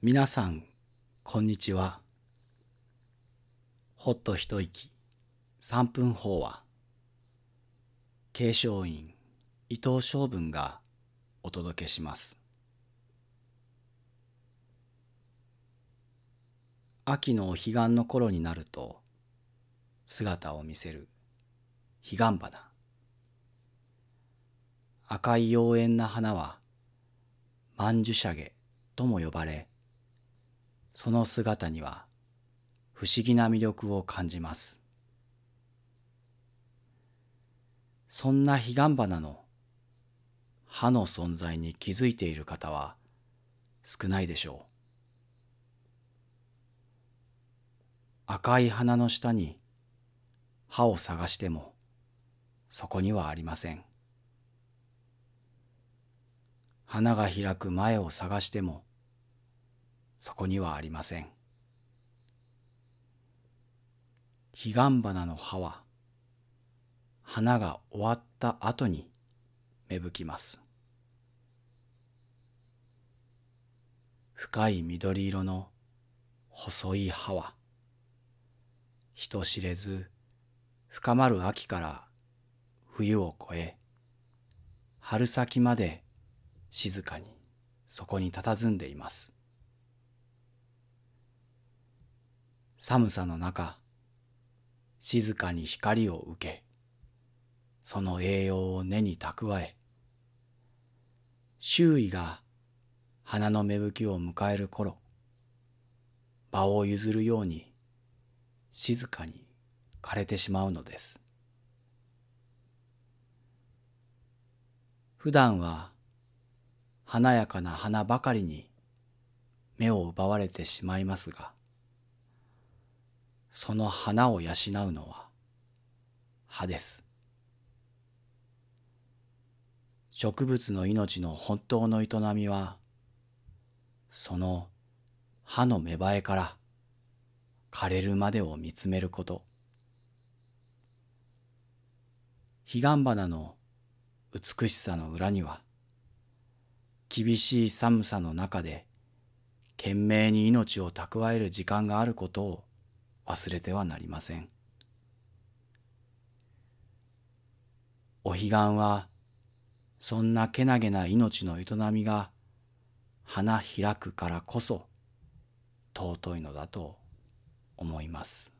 皆さんこんにちは。ほっと一息。三分法話継承院伊藤昌文がお届けします。秋のお彼岸の頃になると姿を見せる彼岸花。赤い妖艶な花は曼珠沙華とも呼ばれその姿には不思議な魅力を感じます。そんな彼岸花の葉の存在に気づいている方は少ないでしょう。赤い花の下に葉を探してもそこにはありません。花が開く前を探してもそこにはありません。彼岸花の葉は花が終わった後に芽吹きます。深い緑色の細い葉は人知れず深まる秋から冬を越え春先まで静かにそこに佇んでいます。寒さの中静かに光を受けその栄養を根に蓄え周囲が花の芽吹きを迎える頃場を譲るように静かに枯れてしまうのです。普段は華やかな花ばかりに目を奪われてしまいますがその花を養うのは葉です。植物の命の本当の営みはその葉の芽生えから枯れるまでを見つめること。彼岸花の美しさの裏には厳しい寒さの中で懸命に命を蓄える時間があることを忘れてはなりません。お彼岸はそんなけなげな命の営みが花開くからこそ尊いのだと思います。